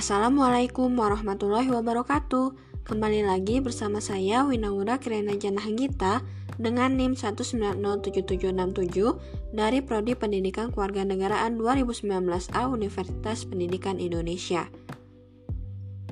Assalamualaikum warahmatullahi wabarakatuh. Kembali lagi bersama saya Winawura Kirana Janahgita dengan NIM 1907767 dari Prodi Pendidikan Kewarganegaraan 2019A Universitas Pendidikan Indonesia.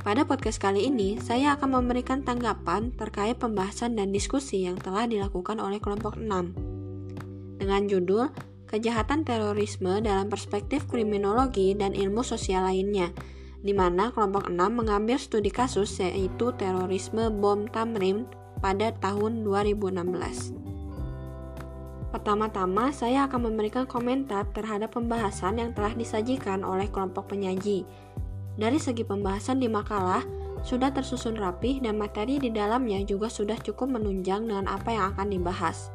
Pada podcast kali ini, saya akan memberikan tanggapan terkait pembahasan dan diskusi yang telah dilakukan oleh kelompok 6 dengan judul Kejahatan Terorisme dalam Perspektif Kriminologi dan Ilmu Sosial Lainnya di mana kelompok 6 mengambil studi kasus yaitu terorisme bom Tamrin pada tahun 2016. Pertama-tama, saya akan memberikan komentar terhadap pembahasan yang telah disajikan oleh kelompok penyaji. Dari segi pembahasan di makalah, sudah tersusun rapih dan materi di dalamnya juga sudah cukup menunjang dengan apa yang akan dibahas.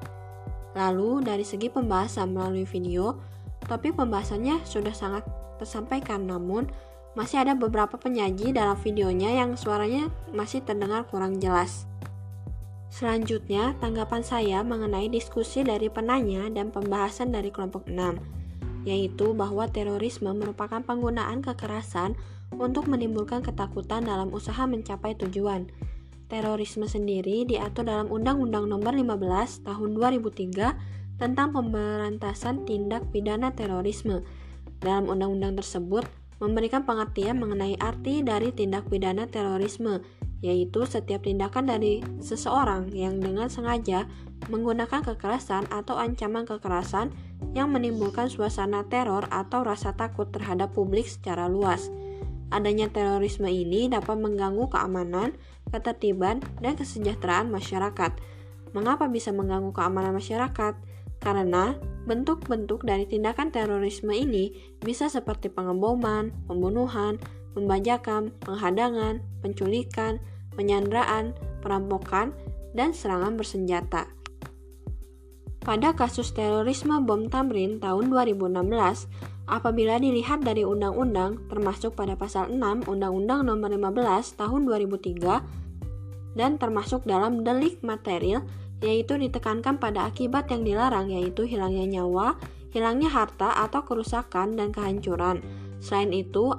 Lalu, dari segi pembahasan melalui video, topik pembahasannya sudah sangat tersampaikan namun masih ada beberapa penyaji dalam videonya yang suaranya masih terdengar kurang jelas. Selanjutnya, tanggapan saya mengenai diskusi dari penanya dan pembahasan dari kelompok 6, yaitu bahwa terorisme merupakan penggunaan kekerasan untuk menimbulkan ketakutan dalam usaha mencapai tujuan. Terorisme sendiri diatur dalam Undang-Undang Nomor 15 Tahun 2003 tentang pemberantasan tindak pidana terorisme. Dalam undang-undang tersebut, memberikan pengertian mengenai arti dari tindak pidana terorisme, yaitu setiap tindakan dari seseorang yang dengan sengaja menggunakan kekerasan atau ancaman kekerasan yang menimbulkan suasana teror atau rasa takut terhadap publik secara luas. Adanya terorisme ini dapat mengganggu keamanan, ketertiban, dan kesejahteraan masyarakat. Mengapa bisa mengganggu keamanan masyarakat? Karena bentuk-bentuk dari tindakan terorisme ini bisa seperti pengeboman, pembunuhan, pembajakan, penghadangan, penculikan, penyanderaan, perampokan, dan serangan bersenjata. Pada kasus terorisme bom Tamrin tahun 2016, apabila dilihat dari undang-undang termasuk pada pasal 6 Undang-Undang Nomor 15 Tahun 2003 dan termasuk dalam delik material yaitu ditekankan pada akibat yang dilarang yaitu hilangnya nyawa, hilangnya harta atau kerusakan dan kehancuran. Selain itu,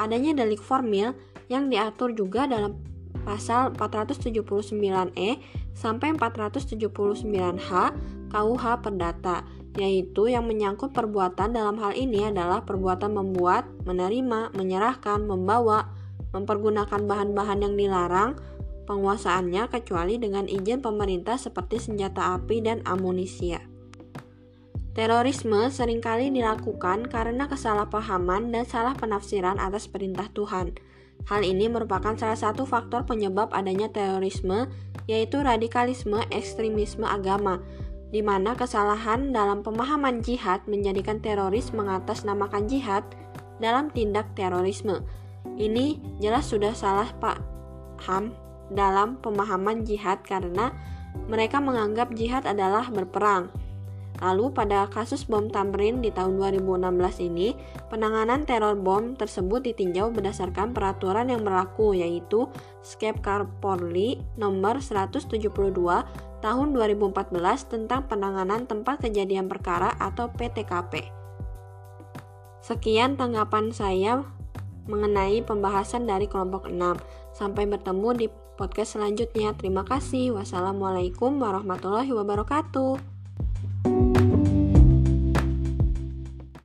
adanya delik formil yang diatur juga dalam pasal 479E sampai 479H KUH Perdata, yaitu yang menyangkut perbuatan dalam hal ini adalah perbuatan membuat, menerima, menyerahkan, membawa, mempergunakan bahan-bahan yang dilarang, penguasaannya kecuali dengan izin pemerintah seperti senjata api dan amunisi. Terorisme sering kali dilakukan karena kesalahpahaman dan salah penafsiran atas perintah Tuhan. Hal ini merupakan salah satu faktor penyebab adanya terorisme, yaitu radikalisme ekstremisme agama, di mana kesalahan dalam pemahaman jihad menjadikan teroris mengatasnamakan jihad dalam tindak terorisme. Ini jelas sudah salah Pak Ham dalam pemahaman jihad karena mereka menganggap jihad adalah berperang. Lalu pada kasus bom Tamrin di tahun 2016 ini, penanganan teror bom tersebut ditinjau berdasarkan peraturan yang berlaku yaitu Skep Karpolri nomor 172 tahun 2014 tentang penanganan tempat kejadian perkara atau PTKP. Sekian tanggapan saya mengenai pembahasan dari kelompok 6. Sampai bertemu di podcast selanjutnya. Terima kasih. Wassalamualaikum warahmatullahi wabarakatuh.